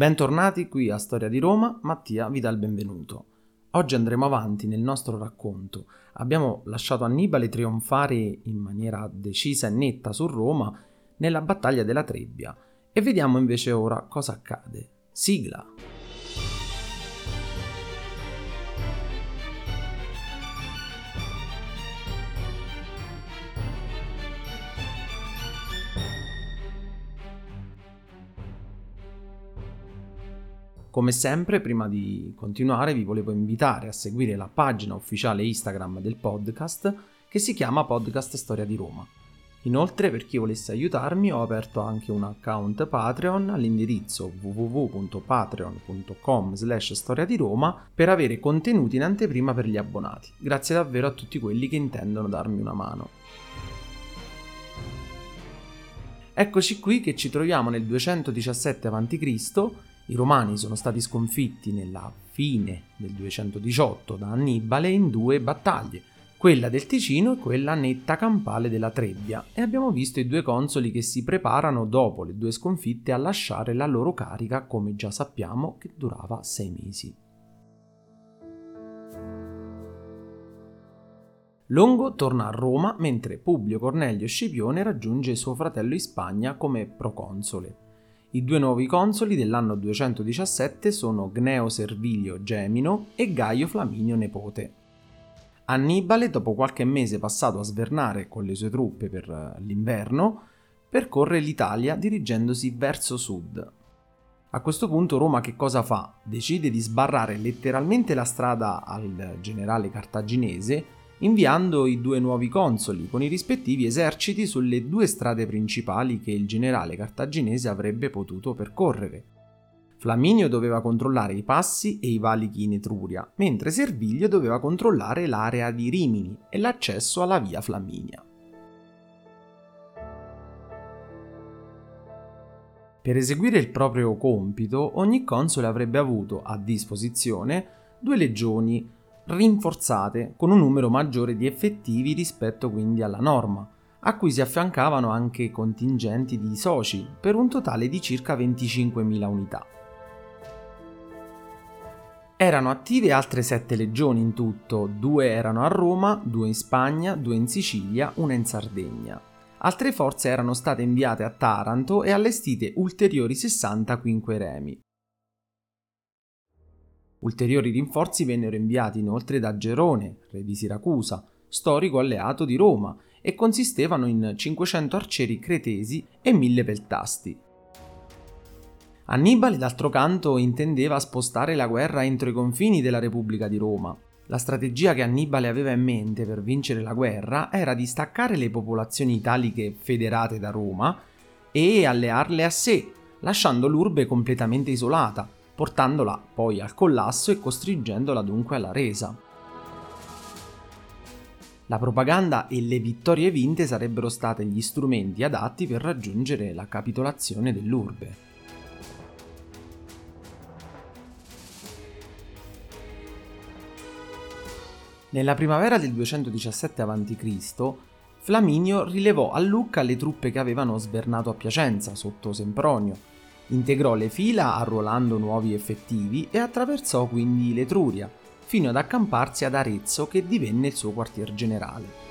Bentornati qui a Storia di Roma, Mattia vi dà il benvenuto. Oggi andremo avanti nel nostro racconto. Abbiamo lasciato Annibale trionfare in maniera decisa e netta su Roma nella battaglia della Trebbia e vediamo invece ora cosa accade. Sigla! Come sempre, prima di continuare, vi volevo invitare a seguire la pagina ufficiale Instagram del podcast che si chiama Podcast Storia di Roma. Inoltre, per chi volesse aiutarmi, ho aperto anche un account Patreon all'indirizzo www.patreon.com slash di Roma per avere contenuti in anteprima per gli abbonati. Grazie davvero a tutti quelli che intendono darmi una mano. Eccoci qui che ci troviamo nel 217 a.C i Romani sono stati sconfitti nella fine del 218 da Annibale in due battaglie, quella del Ticino e quella netta campale della Trebbia, e abbiamo visto i due consoli che si preparano dopo le due sconfitte a lasciare la loro carica, come già sappiamo, che durava sei mesi. Longo torna a Roma mentre Publio Cornelio Scipione raggiunge suo fratello in Spagna come proconsole. I due nuovi consoli dell'anno 217 sono Gneo Servilio Gemino e Gaio Flaminio Nepote. Annibale, dopo qualche mese passato a svernare con le sue truppe per eh, l'inverno, percorre l'Italia dirigendosi verso sud. A questo punto Roma che cosa fa? Decide di sbarrare letteralmente la strada al generale cartaginese inviando i due nuovi consoli con i rispettivi eserciti sulle due strade principali che il generale cartaginese avrebbe potuto percorrere. Flaminio doveva controllare i passi e i valichi in Etruria, mentre Serviglio doveva controllare l'area di Rimini e l'accesso alla via Flaminia. Per eseguire il proprio compito, ogni console avrebbe avuto a disposizione due legioni rinforzate con un numero maggiore di effettivi rispetto quindi alla norma, a cui si affiancavano anche contingenti di soci per un totale di circa 25.000 unità. Erano attive altre sette legioni in tutto, due erano a Roma, due in Spagna, due in Sicilia, una in Sardegna. Altre forze erano state inviate a Taranto e allestite ulteriori 60 quinqueremi. Ulteriori rinforzi vennero inviati inoltre da Gerone, re di Siracusa, storico alleato di Roma, e consistevano in 500 arcieri cretesi e 1000 peltasti. Annibale, d'altro canto, intendeva spostare la guerra entro i confini della Repubblica di Roma. La strategia che Annibale aveva in mente per vincere la guerra era di staccare le popolazioni italiche federate da Roma e allearle a sé, lasciando l'urbe completamente isolata, portandola poi al collasso e costringendola dunque alla resa. La propaganda e le vittorie vinte sarebbero state gli strumenti adatti per raggiungere la capitolazione dell'urbe. Nella primavera del 217 a.C., Flaminio rilevò a Lucca le truppe che avevano sbernato a Piacenza sotto Sempronio Integrò le fila arruolando nuovi effettivi e attraversò quindi l'Etruria, fino ad accamparsi ad Arezzo che divenne il suo quartier generale.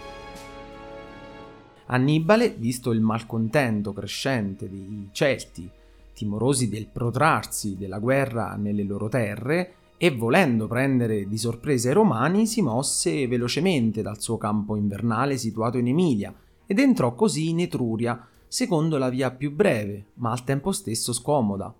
Annibale, visto il malcontento crescente dei Celti, timorosi del protrarsi della guerra nelle loro terre, e volendo prendere di sorpresa i Romani, si mosse velocemente dal suo campo invernale situato in Emilia ed entrò così in Etruria, secondo la via più breve, ma al tempo stesso scomoda.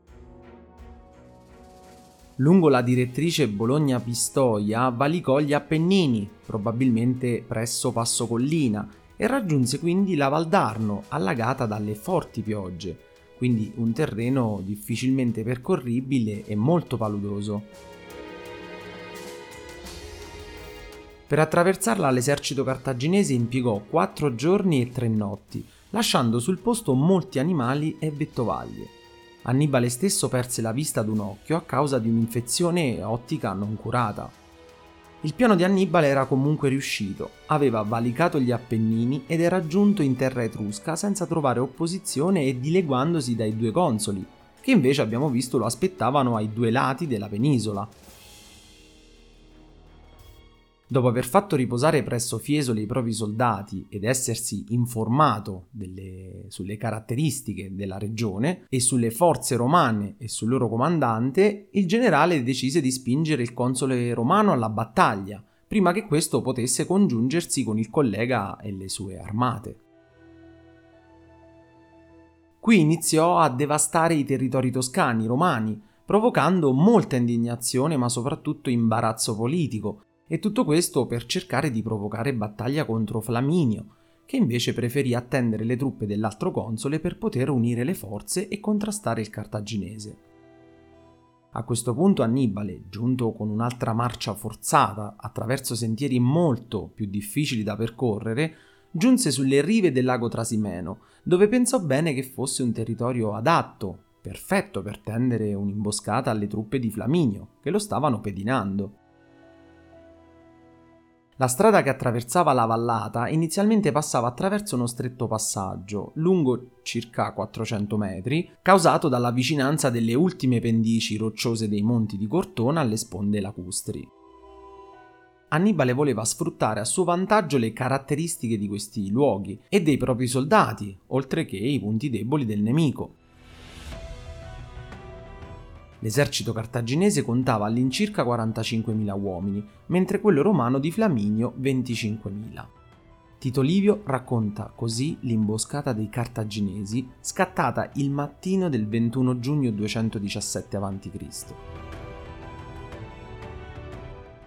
Lungo la direttrice Bologna-Pistoia valicò gli Appennini, probabilmente presso Passo Collina, e raggiunse quindi la Valdarno, allagata dalle forti piogge, quindi un terreno difficilmente percorribile e molto paludoso. Per attraversarla l'esercito cartaginese impiegò quattro giorni e tre notti, lasciando sul posto molti animali e vettovaglie. Annibale stesso perse la vista ad un occhio a causa di un'infezione ottica non curata. Il piano di Annibale era comunque riuscito, aveva valicato gli Appennini ed era giunto in terra etrusca senza trovare opposizione e dileguandosi dai due consoli, che invece abbiamo visto lo aspettavano ai due lati della penisola. Dopo aver fatto riposare presso Fiesole i propri soldati ed essersi informato delle, sulle caratteristiche della regione e sulle forze romane e sul loro comandante, il generale decise di spingere il console romano alla battaglia, prima che questo potesse congiungersi con il collega e le sue armate. Qui iniziò a devastare i territori toscani romani, provocando molta indignazione ma soprattutto imbarazzo politico, e tutto questo per cercare di provocare battaglia contro Flaminio, che invece preferì attendere le truppe dell'altro console per poter unire le forze e contrastare il cartaginese. A questo punto Annibale, giunto con un'altra marcia forzata attraverso sentieri molto più difficili da percorrere, giunse sulle rive del lago Trasimeno, dove pensò bene che fosse un territorio adatto, perfetto per tendere un'imboscata alle truppe di Flaminio, che lo stavano pedinando. La strada che attraversava la vallata inizialmente passava attraverso uno stretto passaggio, lungo circa 400 metri, causato dalla vicinanza delle ultime pendici rocciose dei monti di Cortona alle sponde lacustri. Annibale voleva sfruttare a suo vantaggio le caratteristiche di questi luoghi e dei propri soldati, oltre che i punti deboli del nemico. L'esercito cartaginese contava all'incirca 45.000 uomini, mentre quello romano di Flaminio 25.000. Tito Livio racconta così l'imboscata dei cartaginesi scattata il mattino del 21 giugno 217 a.C.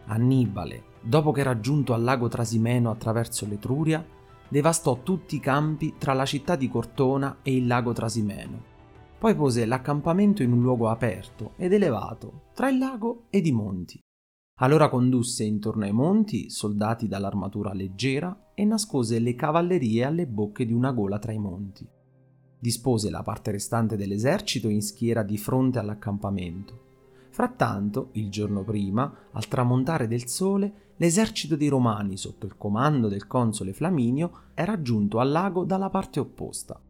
Annibale, dopo che era giunto al lago Trasimeno attraverso l'Etruria, devastò tutti i campi tra la città di Cortona e il lago Trasimeno poi pose l'accampamento in un luogo aperto ed elevato, tra il lago ed i monti. Allora condusse intorno ai monti soldati dall'armatura leggera e nascose le cavallerie alle bocche di una gola tra i monti. Dispose la parte restante dell'esercito in schiera di fronte all'accampamento. Frattanto, il giorno prima, al tramontare del sole, l'esercito dei Romani, sotto il comando del console Flaminio, era giunto al lago dalla parte opposta.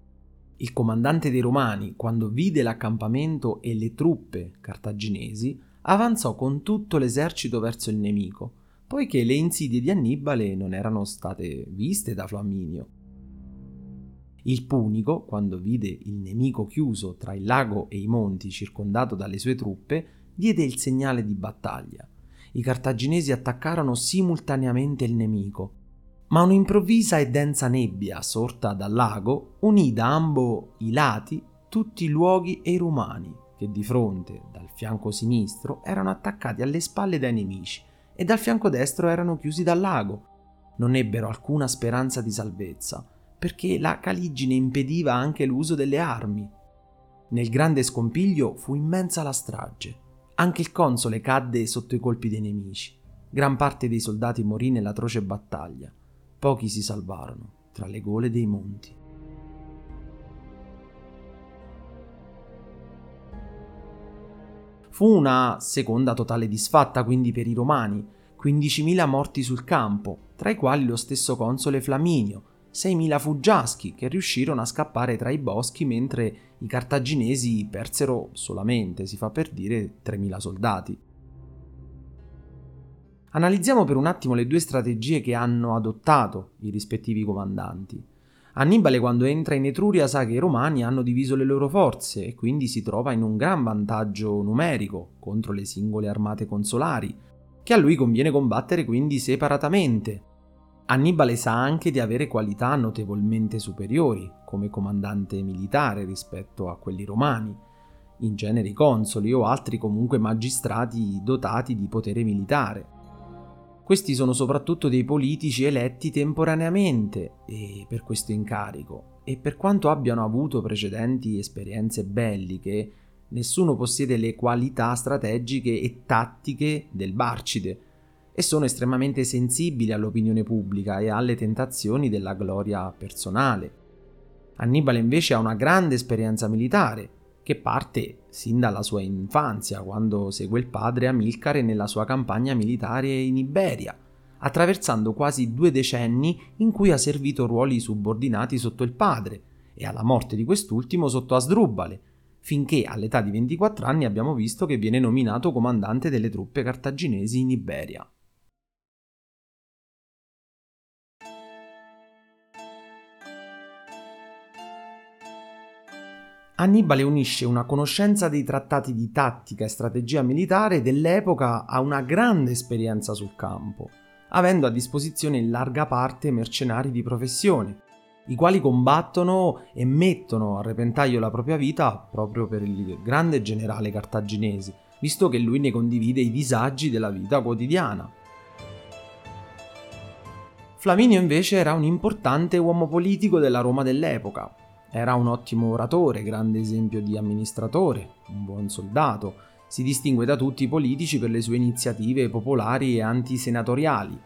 Il comandante dei Romani, quando vide l'accampamento e le truppe cartaginesi, avanzò con tutto l'esercito verso il nemico, poiché le insidie di Annibale non erano state viste da Flaminio. Il Punico, quando vide il nemico chiuso tra il lago e i monti circondato dalle sue truppe, diede il segnale di battaglia. I cartaginesi attaccarono simultaneamente il nemico ma un'improvvisa e densa nebbia sorta dal lago unì da ambo i lati tutti i luoghi e i romani che di fronte, dal fianco sinistro, erano attaccati alle spalle dai nemici e dal fianco destro erano chiusi dal lago. Non ebbero alcuna speranza di salvezza, perché la caligine impediva anche l'uso delle armi. Nel grande scompiglio fu immensa la strage. Anche il console cadde sotto i colpi dei nemici. Gran parte dei soldati morì nell'atroce battaglia. Pochi si salvarono tra le gole dei monti. Fu una seconda totale disfatta quindi per i romani, 15.000 morti sul campo, tra i quali lo stesso console Flaminio, 6.000 fuggiaschi che riuscirono a scappare tra i boschi mentre i cartaginesi persero solamente, si fa per dire, 3.000 soldati. Analizziamo per un attimo le due strategie che hanno adottato i rispettivi comandanti. Annibale quando entra in Etruria sa che i romani hanno diviso le loro forze e quindi si trova in un gran vantaggio numerico contro le singole armate consolari, che a lui conviene combattere quindi separatamente. Annibale sa anche di avere qualità notevolmente superiori come comandante militare rispetto a quelli romani, in genere i consoli o altri comunque magistrati dotati di potere militare. Questi sono soprattutto dei politici eletti temporaneamente per questo incarico e per quanto abbiano avuto precedenti esperienze belliche, nessuno possiede le qualità strategiche e tattiche del Barcide e sono estremamente sensibili all'opinione pubblica e alle tentazioni della gloria personale. Annibale invece ha una grande esperienza militare che parte sin dalla sua infanzia, quando segue il padre Amilcare nella sua campagna militare in Iberia, attraversando quasi due decenni in cui ha servito ruoli subordinati sotto il padre e alla morte di quest'ultimo sotto Asdrubale, finché all'età di 24 anni abbiamo visto che viene nominato comandante delle truppe cartaginesi in Iberia. Annibale unisce una conoscenza dei trattati di tattica e strategia militare dell'epoca a una grande esperienza sul campo, avendo a disposizione in larga parte mercenari di professione, i quali combattono e mettono a repentaglio la propria vita proprio per il grande generale cartaginese, visto che lui ne condivide i disagi della vita quotidiana. Flaminio invece era un importante uomo politico della Roma dell'epoca, era un ottimo oratore, grande esempio di amministratore, un buon soldato. Si distingue da tutti i politici per le sue iniziative popolari e antisenatoriali.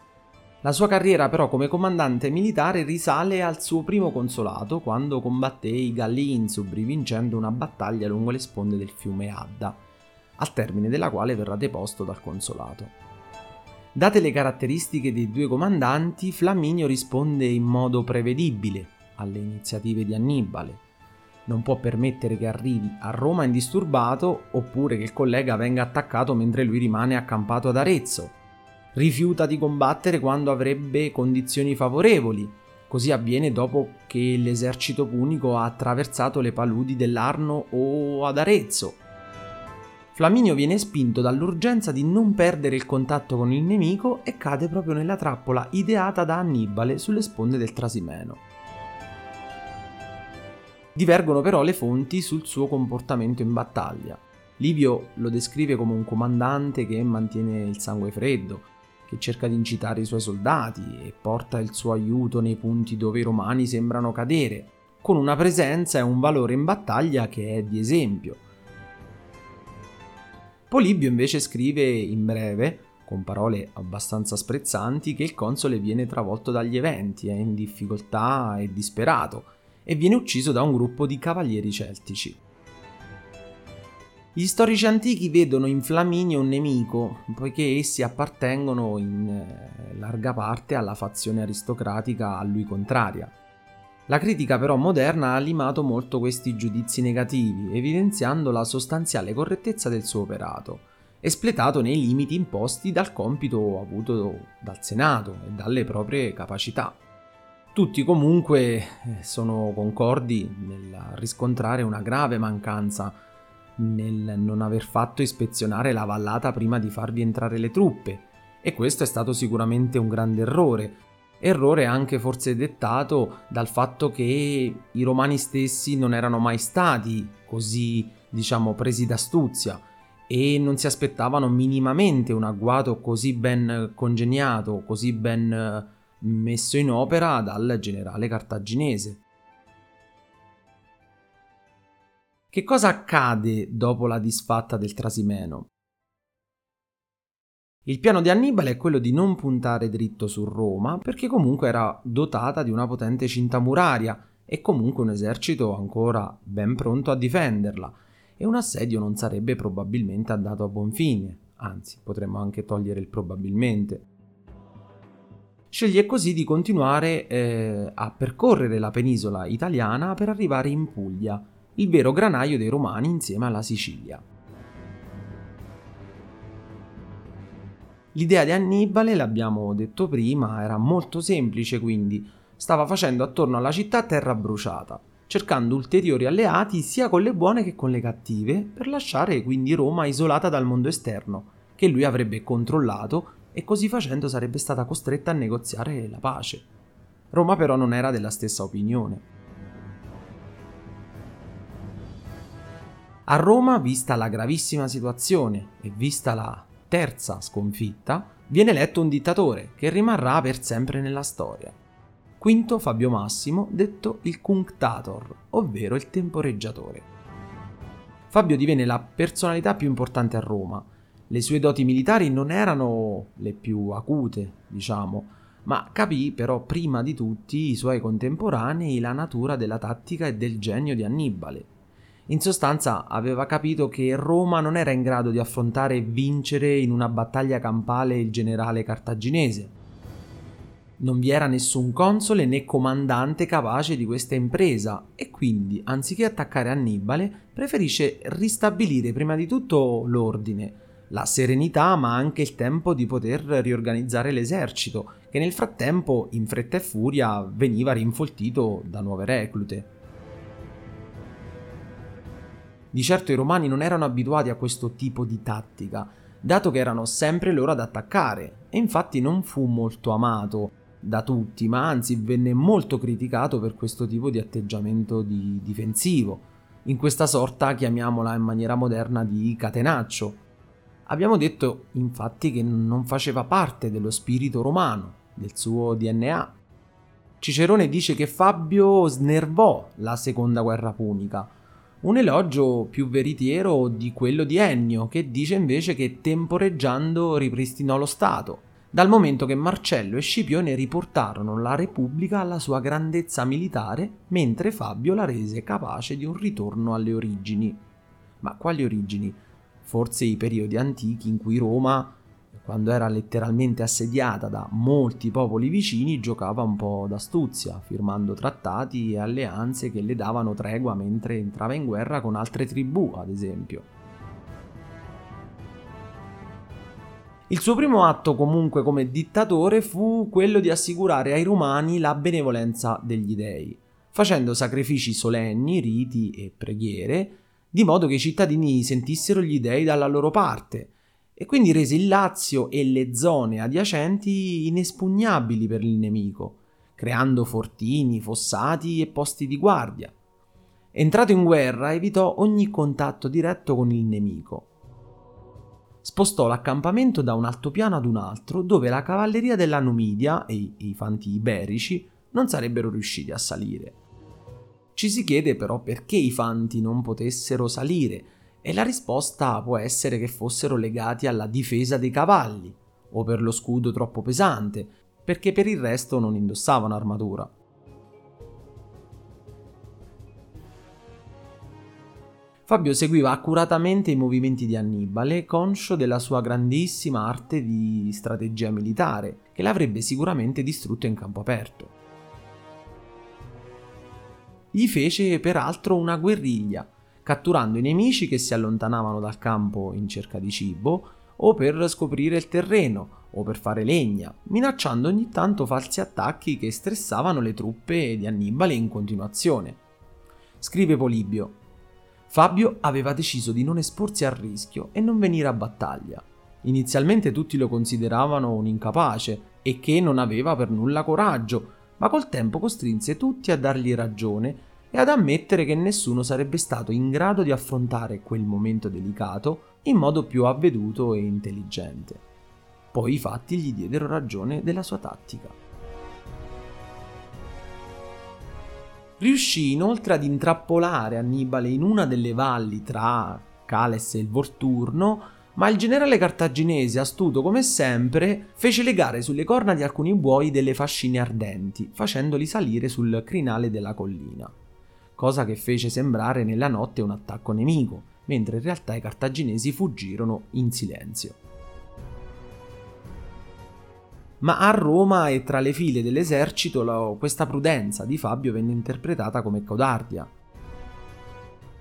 La sua carriera però come comandante militare risale al suo primo consolato quando combatté i Galli Insubri vincendo una battaglia lungo le sponde del fiume Adda, al termine della quale verrà deposto dal consolato. Date le caratteristiche dei due comandanti, Flaminio risponde in modo prevedibile, alle iniziative di Annibale. Non può permettere che arrivi a Roma indisturbato oppure che il collega venga attaccato mentre lui rimane accampato ad Arezzo. Rifiuta di combattere quando avrebbe condizioni favorevoli. Così avviene dopo che l'esercito punico ha attraversato le paludi dell'Arno o ad Arezzo. Flaminio viene spinto dall'urgenza di non perdere il contatto con il nemico e cade proprio nella trappola ideata da Annibale sulle sponde del Trasimeno. Divergono però le fonti sul suo comportamento in battaglia. Livio lo descrive come un comandante che mantiene il sangue freddo, che cerca di incitare i suoi soldati e porta il suo aiuto nei punti dove i romani sembrano cadere, con una presenza e un valore in battaglia che è di esempio. Polibio invece scrive in breve, con parole abbastanza sprezzanti, che il console viene travolto dagli eventi, è in difficoltà e disperato, e viene ucciso da un gruppo di cavalieri celtici. Gli storici antichi vedono in Flaminio un nemico, poiché essi appartengono in eh, larga parte alla fazione aristocratica a lui contraria. La critica però moderna ha limato molto questi giudizi negativi, evidenziando la sostanziale correttezza del suo operato, espletato nei limiti imposti dal compito avuto dal Senato e dalle proprie capacità. Tutti comunque eh, sono concordi nel riscontrare una grave mancanza nel non aver fatto ispezionare la vallata prima di farvi entrare le truppe. E questo è stato sicuramente un grande errore, errore anche forse dettato dal fatto che i romani stessi non erano mai stati così, diciamo, presi d'astuzia e non si aspettavano minimamente un agguato così ben congegnato, così ben messo in opera dal generale cartaginese. Che cosa accade dopo la disfatta del Trasimeno? Il piano di Annibale è quello di non puntare dritto su Roma perché comunque era dotata di una potente cinta muraria e comunque un esercito ancora ben pronto a difenderla e un assedio non sarebbe probabilmente andato a buon fine, anzi potremmo anche togliere il probabilmente. Sceglie così di continuare eh, a percorrere la penisola italiana per arrivare in Puglia, il vero granaio dei Romani insieme alla Sicilia. L'idea di Annibale, l'abbiamo detto prima, era molto semplice, quindi stava facendo attorno alla città terra bruciata, cercando ulteriori alleati sia con le buone che con le cattive, per lasciare quindi Roma isolata dal mondo esterno, che lui avrebbe controllato e così facendo sarebbe stata costretta a negoziare la pace. Roma però non era della stessa opinione. A Roma, vista la gravissima situazione e vista la terza sconfitta, viene eletto un dittatore che rimarrà per sempre nella storia. Quinto Fabio Massimo, detto il Cunctator, ovvero il temporeggiatore. Fabio divenne la personalità più importante a Roma, le sue doti militari non erano le più acute, diciamo, ma capì però prima di tutti i suoi contemporanei la natura della tattica e del genio di Annibale. In sostanza aveva capito che Roma non era in grado di affrontare e vincere in una battaglia campale il generale cartaginese. Non vi era nessun console né comandante capace di questa impresa e quindi, anziché attaccare Annibale, preferisce ristabilire prima di tutto l'ordine, la serenità ma anche il tempo di poter riorganizzare l'esercito, che nel frattempo, in fretta e furia, veniva rinfoltito da nuove reclute. Di certo i romani non erano abituati a questo tipo di tattica, dato che erano sempre loro ad attaccare, e infatti non fu molto amato da tutti, ma anzi venne molto criticato per questo tipo di atteggiamento di difensivo. In questa sorta chiamiamola in maniera moderna di catenaccio. Abbiamo detto infatti che non faceva parte dello spirito romano, del suo DNA. Cicerone dice che Fabio snervò la seconda guerra punica, un elogio più veritiero di quello di Ennio, che dice invece che temporeggiando ripristinò lo Stato, dal momento che Marcello e Scipione riportarono la Repubblica alla sua grandezza militare, mentre Fabio la rese capace di un ritorno alle origini. Ma quali origini? Forse i periodi antichi in cui Roma quando era letteralmente assediata da molti popoli vicini, giocava un po' d'astuzia, firmando trattati e alleanze che le davano tregua mentre entrava in guerra con altre tribù, ad esempio. Il suo primo atto comunque come dittatore fu quello di assicurare ai romani la benevolenza degli dei, facendo sacrifici solenni, riti e preghiere, di modo che i cittadini sentissero gli dei dalla loro parte, e quindi rese il Lazio e le zone adiacenti inespugnabili per il nemico, creando fortini, fossati e posti di guardia. Entrato in guerra, evitò ogni contatto diretto con il nemico. Spostò l'accampamento da un altopiano ad un altro, dove la cavalleria della Numidia e i fanti iberici non sarebbero riusciti a salire. Ci si chiede però perché i fanti non potessero salire, e la risposta può essere che fossero legati alla difesa dei cavalli, o per lo scudo troppo pesante, perché per il resto non indossavano armatura. Fabio seguiva accuratamente i movimenti di Annibale, conscio della sua grandissima arte di strategia militare, che l'avrebbe sicuramente distrutto in campo aperto. Gli fece peraltro una guerriglia, catturando i nemici che si allontanavano dal campo in cerca di cibo o per scoprire il terreno o per fare legna, minacciando ogni tanto falsi attacchi che stressavano le truppe di Annibale in continuazione. Scrive Polibio. Fabio aveva deciso di non esporsi al rischio e non venire a battaglia. Inizialmente tutti lo consideravano un incapace e che non aveva per nulla coraggio, ma col tempo costrinse tutti a dargli ragione e ad ammettere che nessuno sarebbe stato in grado di affrontare quel momento delicato in modo più avveduto e intelligente. Poi i fatti gli diedero ragione della sua tattica. Riuscì inoltre ad intrappolare Annibale in una delle valli tra Cales e il Volturno, ma il generale cartaginese, astuto come sempre, fece legare sulle corna di alcuni buoi delle fascine ardenti, facendoli salire sul crinale della collina cosa che fece sembrare nella notte un attacco nemico, mentre in realtà i cartaginesi fuggirono in silenzio. Ma a Roma e tra le file dell'esercito questa prudenza di Fabio venne interpretata come codardia.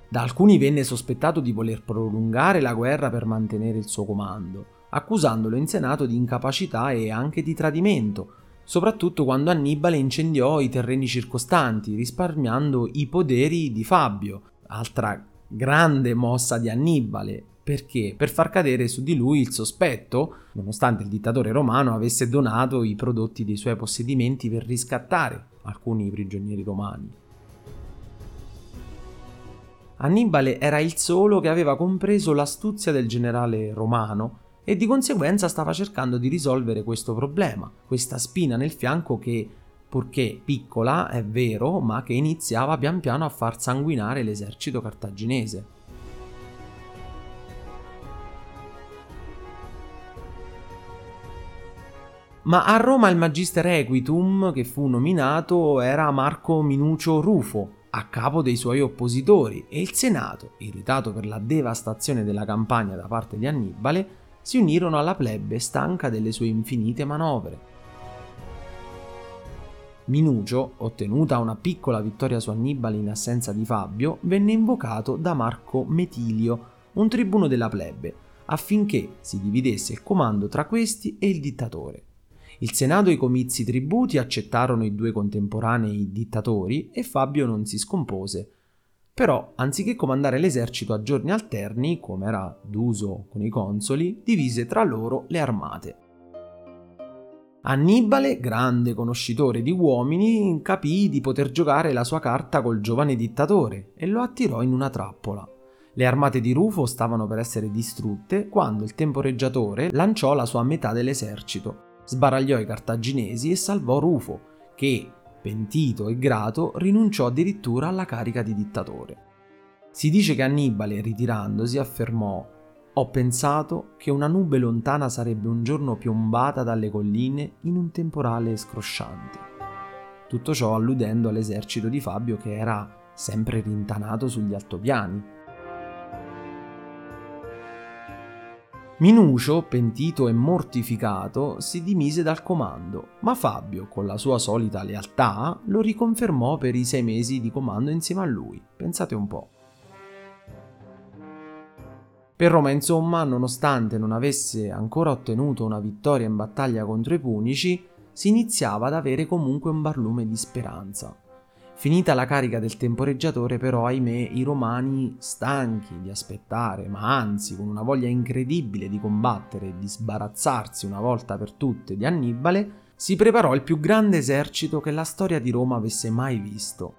Da alcuni venne sospettato di voler prolungare la guerra per mantenere il suo comando, accusandolo in senato di incapacità e anche di tradimento, soprattutto quando Annibale incendiò i terreni circostanti, risparmiando i poderi di Fabio, altra grande mossa di Annibale, perché per far cadere su di lui il sospetto, nonostante il dittatore romano avesse donato i prodotti dei suoi possedimenti per riscattare alcuni prigionieri romani. Annibale era il solo che aveva compreso l'astuzia del generale romano e di conseguenza stava cercando di risolvere questo problema, questa spina nel fianco che, purché piccola, è vero, ma che iniziava pian piano a far sanguinare l'esercito cartaginese. Ma a Roma il magister equitum che fu nominato era Marco Minucio Rufo, a capo dei suoi oppositori, e il Senato, irritato per la devastazione della campagna da parte di Annibale, si unirono alla plebe stanca delle sue infinite manovre. Minucio, ottenuta una piccola vittoria su Annibale in assenza di Fabio, venne invocato da Marco Metilio, un tribuno della plebe, affinché si dividesse il comando tra questi e il dittatore. Il Senato e i comizi tributi accettarono i due contemporanei dittatori e Fabio non si scompose. Però, anziché comandare l'esercito a giorni alterni, come era d'uso con i consoli, divise tra loro le armate. Annibale, grande conoscitore di uomini, capì di poter giocare la sua carta col giovane dittatore e lo attirò in una trappola. Le armate di Rufo stavano per essere distrutte quando il temporeggiatore lanciò la sua metà dell'esercito sbaragliò i cartaginesi e salvò Rufo, che, pentito e grato, rinunciò addirittura alla carica di dittatore. Si dice che Annibale, ritirandosi, affermò ho pensato che una nube lontana sarebbe un giorno piombata dalle colline in un temporale scrosciante. Tutto ciò alludendo all'esercito di Fabio che era sempre rintanato sugli altopiani Minucio, pentito e mortificato, si dimise dal comando, ma Fabio, con la sua solita lealtà, lo riconfermò per i sei mesi di comando insieme a lui. Pensate un po'. Per Roma, insomma, nonostante non avesse ancora ottenuto una vittoria in battaglia contro i Punici, si iniziava ad avere comunque un barlume di speranza. Finita la carica del temporeggiatore, però, ahimè, i romani, stanchi di aspettare, ma anzi con una voglia incredibile di combattere e di sbarazzarsi una volta per tutte di Annibale, si preparò il più grande esercito che la storia di Roma avesse mai visto.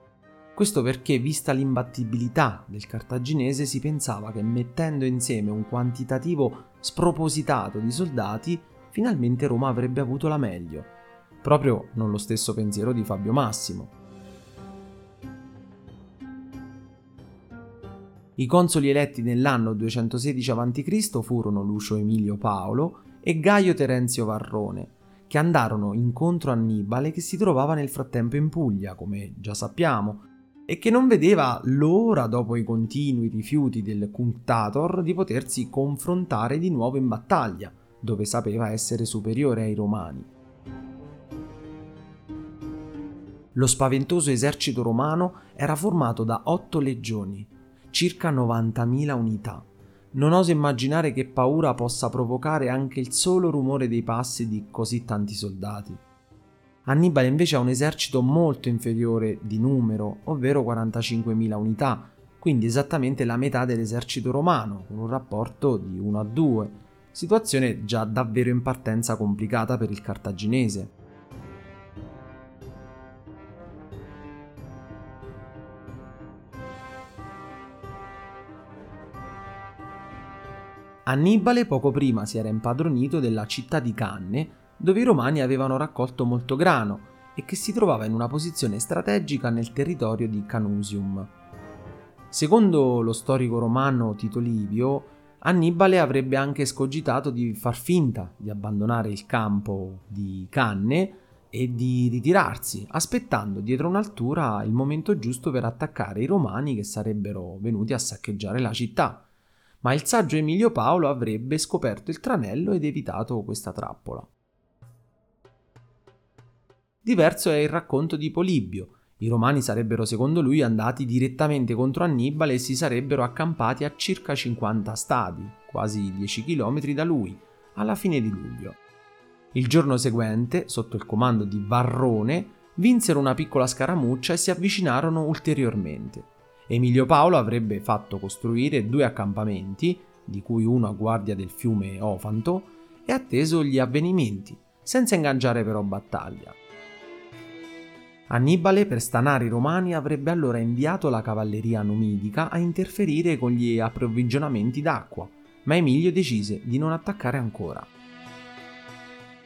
Questo perché, vista l'imbattibilità del cartaginese, si pensava che mettendo insieme un quantitativo spropositato di soldati, finalmente Roma avrebbe avuto la meglio. Proprio non lo stesso pensiero di Fabio Massimo. I consoli eletti nell'anno 216 a.C. furono Lucio Emilio Paolo e Gaio Terenzio Varrone, che andarono incontro a Annibale che si trovava nel frattempo in Puglia, come già sappiamo, e che non vedeva l'ora dopo i continui rifiuti del Cunctator di potersi confrontare di nuovo in battaglia, dove sapeva essere superiore ai romani. Lo spaventoso esercito romano era formato da otto legioni, circa 90.000 unità. Non oso immaginare che paura possa provocare anche il solo rumore dei passi di così tanti soldati. Annibale invece ha un esercito molto inferiore di numero, ovvero 45.000 unità, quindi esattamente la metà dell'esercito romano, con un rapporto di 1 a 2, situazione già davvero in partenza complicata per il cartaginese. Annibale poco prima si era impadronito della città di Canne, dove i romani avevano raccolto molto grano e che si trovava in una posizione strategica nel territorio di Canusium. Secondo lo storico romano Tito Livio, Annibale avrebbe anche scogitato di far finta di abbandonare il campo di Canne e di ritirarsi, aspettando dietro un'altura il momento giusto per attaccare i romani che sarebbero venuti a saccheggiare la città ma il saggio Emilio Paolo avrebbe scoperto il tranello ed evitato questa trappola. Diverso è il racconto di Polibio. I romani sarebbero secondo lui andati direttamente contro Annibale e si sarebbero accampati a circa 50 stadi, quasi 10 km da lui, alla fine di luglio. Il giorno seguente, sotto il comando di Varrone, vinsero una piccola scaramuccia e si avvicinarono ulteriormente. Emilio Paolo avrebbe fatto costruire due accampamenti, di cui uno a guardia del fiume Ofanto, e atteso gli avvenimenti, senza ingaggiare però battaglia. Annibale, per stanare i romani, avrebbe allora inviato la cavalleria numidica a interferire con gli approvvigionamenti d'acqua, ma Emilio decise di non attaccare ancora.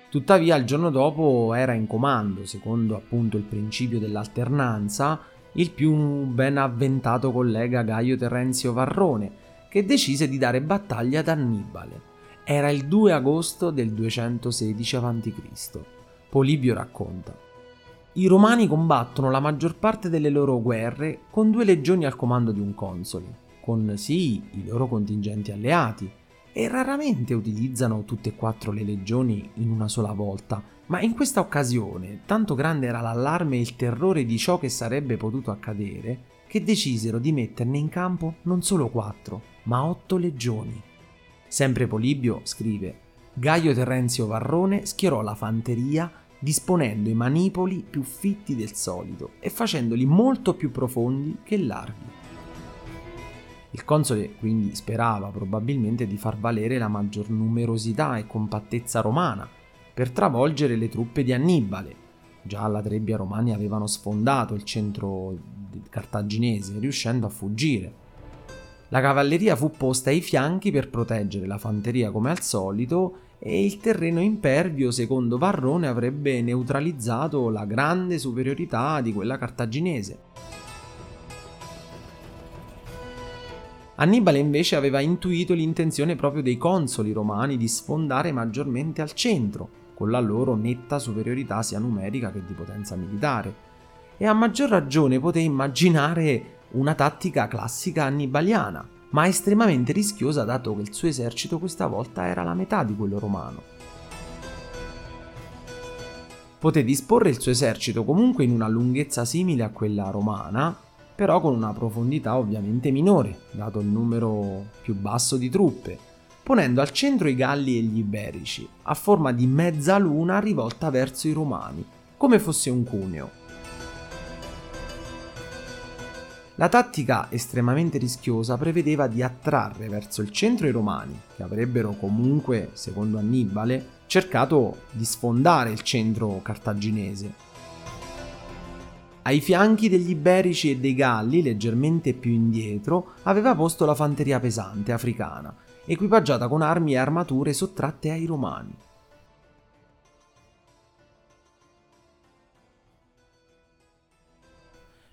Tuttavia il giorno dopo era in comando, secondo appunto il principio dell'alternanza, il più ben avventato collega Gaio Terenzio Varrone, che decise di dare battaglia ad Annibale. Era il 2 agosto del 216 a.C. Polibio racconta. I romani combattono la maggior parte delle loro guerre con due legioni al comando di un console, con sì i loro contingenti alleati, e raramente utilizzano tutte e quattro le legioni in una sola volta, Ma in questa occasione, tanto grande era l'allarme e il terrore di ciò che sarebbe potuto accadere, che decisero di metterne in campo non solo quattro, ma otto legioni. Sempre Polibio scrive: Gaio Terenzio Varrone schierò la fanteria disponendo i manipoli più fitti del solito e facendoli molto più profondi che larghi. Il console quindi sperava probabilmente di far valere la maggior numerosità e compattezza romana per travolgere le truppe di Annibale. Già alla Trebbia romani avevano sfondato il centro cartaginese riuscendo a fuggire. La cavalleria fu posta ai fianchi per proteggere la fanteria come al solito e il terreno impervio, secondo Varrone, avrebbe neutralizzato la grande superiorità di quella cartaginese. Annibale invece aveva intuito l'intenzione proprio dei consoli romani di sfondare maggiormente al centro, con la loro netta superiorità sia numerica che di potenza militare. E a maggior ragione poté immaginare una tattica classica annibaliana, ma estremamente rischiosa dato che il suo esercito questa volta era la metà di quello romano. Poté disporre il suo esercito comunque in una lunghezza simile a quella romana, però con una profondità ovviamente minore, dato il numero più basso di truppe, ponendo al centro i Galli e gli Iberici, a forma di mezza luna rivolta verso i Romani, come fosse un cuneo. La tattica estremamente rischiosa prevedeva di attrarre verso il centro i Romani, che avrebbero comunque, secondo Annibale, cercato di sfondare il centro cartaginese ai fianchi degli Iberici e dei Galli, leggermente più indietro, aveva posto la fanteria pesante africana, equipaggiata con armi e armature sottratte ai Romani.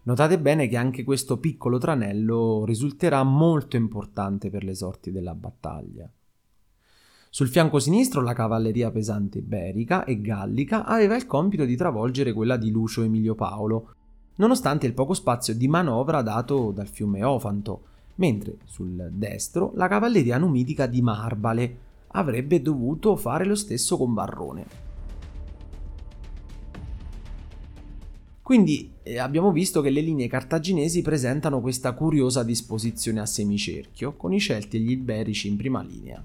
Notate bene che anche questo piccolo tranello risulterà molto importante per le sorti della battaglia. Sul fianco sinistro la cavalleria pesante iberica e gallica aveva il compito di travolgere quella di Lucio Emilio Paolo, nonostante il poco spazio di manovra dato dal fiume Ofanto, mentre sul destro la cavalleria numidica di Marbale avrebbe dovuto fare lo stesso con Barrone. Quindi eh, abbiamo visto che le linee cartaginesi presentano questa curiosa disposizione a semicerchio, con i Celti e gli Iberici in prima linea.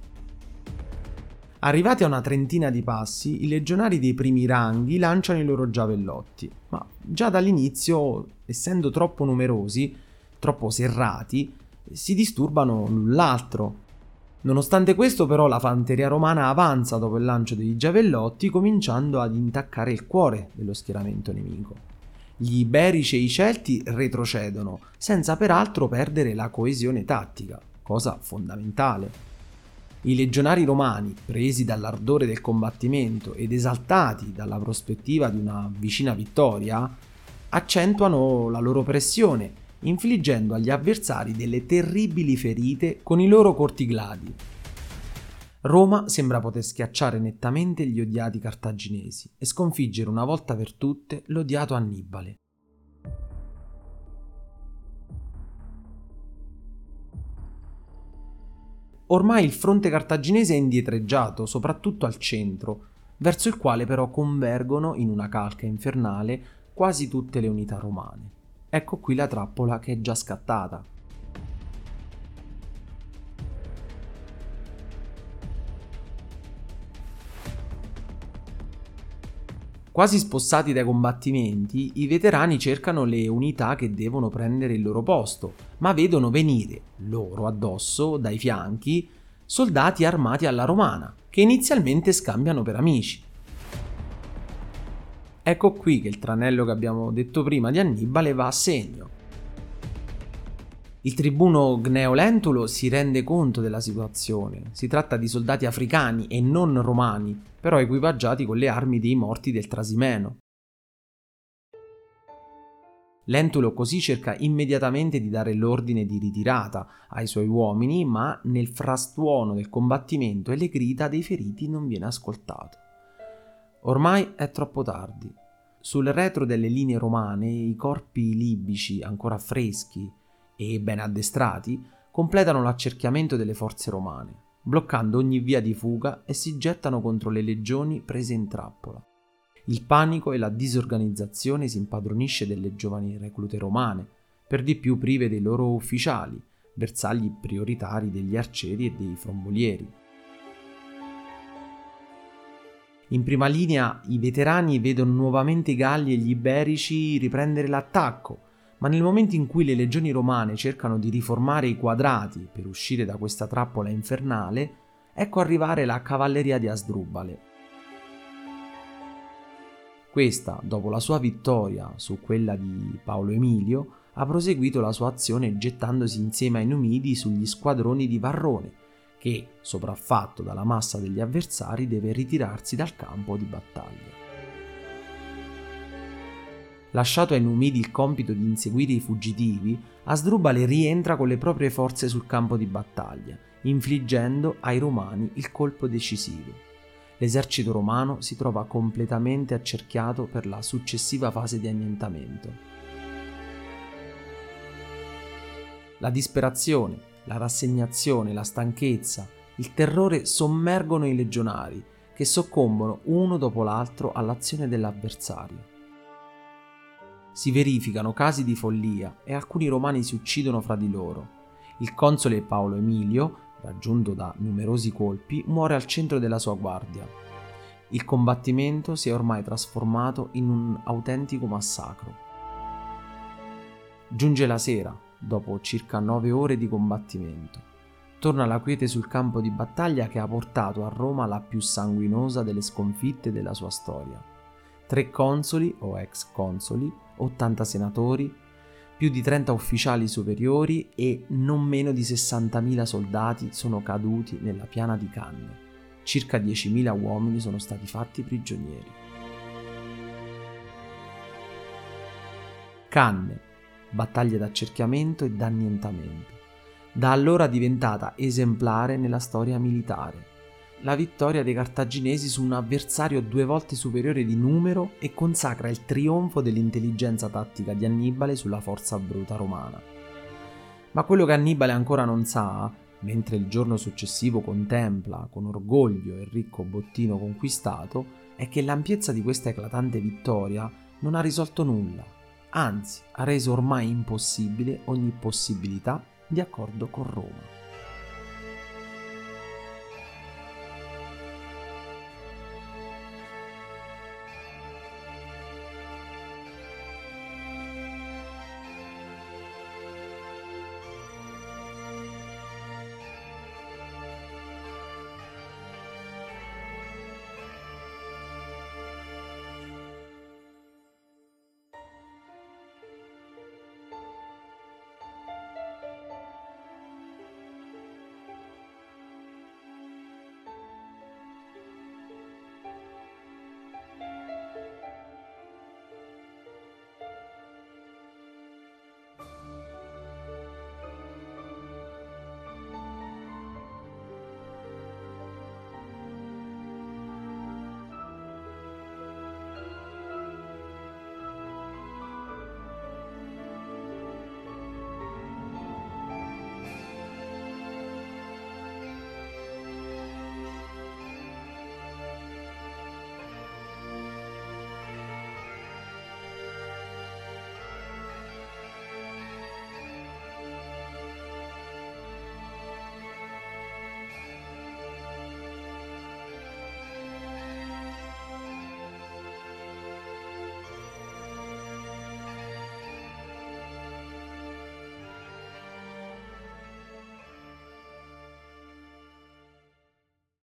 Arrivati a una trentina di passi, i legionari dei primi ranghi lanciano i loro giavellotti, ma già dall'inizio, essendo troppo numerosi, troppo serrati, si disturbano l'un l'altro. Nonostante questo, però, la fanteria romana avanza dopo il lancio dei giavellotti, cominciando ad intaccare il cuore dello schieramento nemico. Gli iberici e i celti retrocedono, senza peraltro perdere la coesione tattica, cosa fondamentale. I legionari romani, presi dall'ardore del combattimento ed esaltati dalla prospettiva di una vicina vittoria, accentuano la loro pressione, infliggendo agli avversari delle terribili ferite con i loro corti gladi. Roma sembra poter schiacciare nettamente gli odiati cartaginesi e sconfiggere una volta per tutte l'odiato Annibale. Ormai il fronte cartaginese è indietreggiato, soprattutto al centro, verso il quale però convergono in una calca infernale quasi tutte le unità romane. Ecco qui la trappola che è già scattata. Quasi spossati dai combattimenti, i veterani cercano le unità che devono prendere il loro posto, ma vedono venire loro addosso, dai fianchi, soldati armati alla romana, che inizialmente scambiano per amici. Ecco qui che il tranello che abbiamo detto prima di Annibale va a segno. Il tribuno Gneolentulo si rende conto della situazione. Si tratta di soldati africani e non romani, però equipaggiati con le armi dei morti del Trasimeno. Lentulo così cerca immediatamente di dare l'ordine di ritirata ai suoi uomini, ma nel frastuono del combattimento e le grida dei feriti non viene ascoltato. Ormai è troppo tardi. Sul retro delle linee romane i corpi libici ancora freschi e ben addestrati completano l'accerchiamento delle forze romane, bloccando ogni via di fuga e si gettano contro le legioni prese in trappola. Il panico e la disorganizzazione si impadronisce delle giovani reclute romane, per di più prive dei loro ufficiali, bersagli prioritari degli arcieri e dei frombolieri. In prima linea i veterani vedono nuovamente i Galli e gli Iberici riprendere l'attacco, ma nel momento in cui le legioni romane cercano di riformare i quadrati per uscire da questa trappola infernale, ecco arrivare la cavalleria di Asdrubale. Questa, dopo la sua vittoria su quella di Paolo Emilio, ha proseguito la sua azione gettandosi insieme ai Numidi sugli squadroni di Varrone, che, sopraffatto dalla massa degli avversari, deve ritirarsi dal campo di battaglia. Lasciato ai Numidi il compito di inseguire i fuggitivi, Asdrubale rientra con le proprie forze sul campo di battaglia, infliggendo ai Romani il colpo decisivo. L'esercito romano si trova completamente accerchiato per la successiva fase di annientamento. La disperazione, la rassegnazione, la stanchezza, il terrore sommergono i legionari, che soccombono uno dopo l'altro all'azione dell'avversario. Si verificano casi di follia e alcuni romani si uccidono fra di loro. Il console Paolo Emilio, raggiunto da numerosi colpi, muore al centro della sua guardia. Il combattimento si è ormai trasformato in un autentico massacro. Giunge la sera, dopo circa nove ore di combattimento. Torna la quiete sul campo di battaglia che ha portato a Roma la più sanguinosa delle sconfitte della sua storia. Tre consoli o ex consoli, 80 senatori, più di 30 ufficiali superiori e non meno di 60.000 soldati sono caduti nella piana di Canne. Circa 10.000 uomini sono stati fatti prigionieri. Canne, battaglie d'accerchiamento e d'annientamento. Da allora diventata esemplare nella storia militare. La vittoria dei cartaginesi su un avversario due volte superiore di numero e consacra il trionfo dell'intelligenza tattica di Annibale sulla forza bruta romana. Ma quello che Annibale ancora non sa, mentre il giorno successivo contempla con orgoglio il ricco bottino conquistato, è che l'ampiezza di questa eclatante vittoria non ha risolto nulla anzi ha reso ormai impossibile ogni possibilità di accordo con Roma.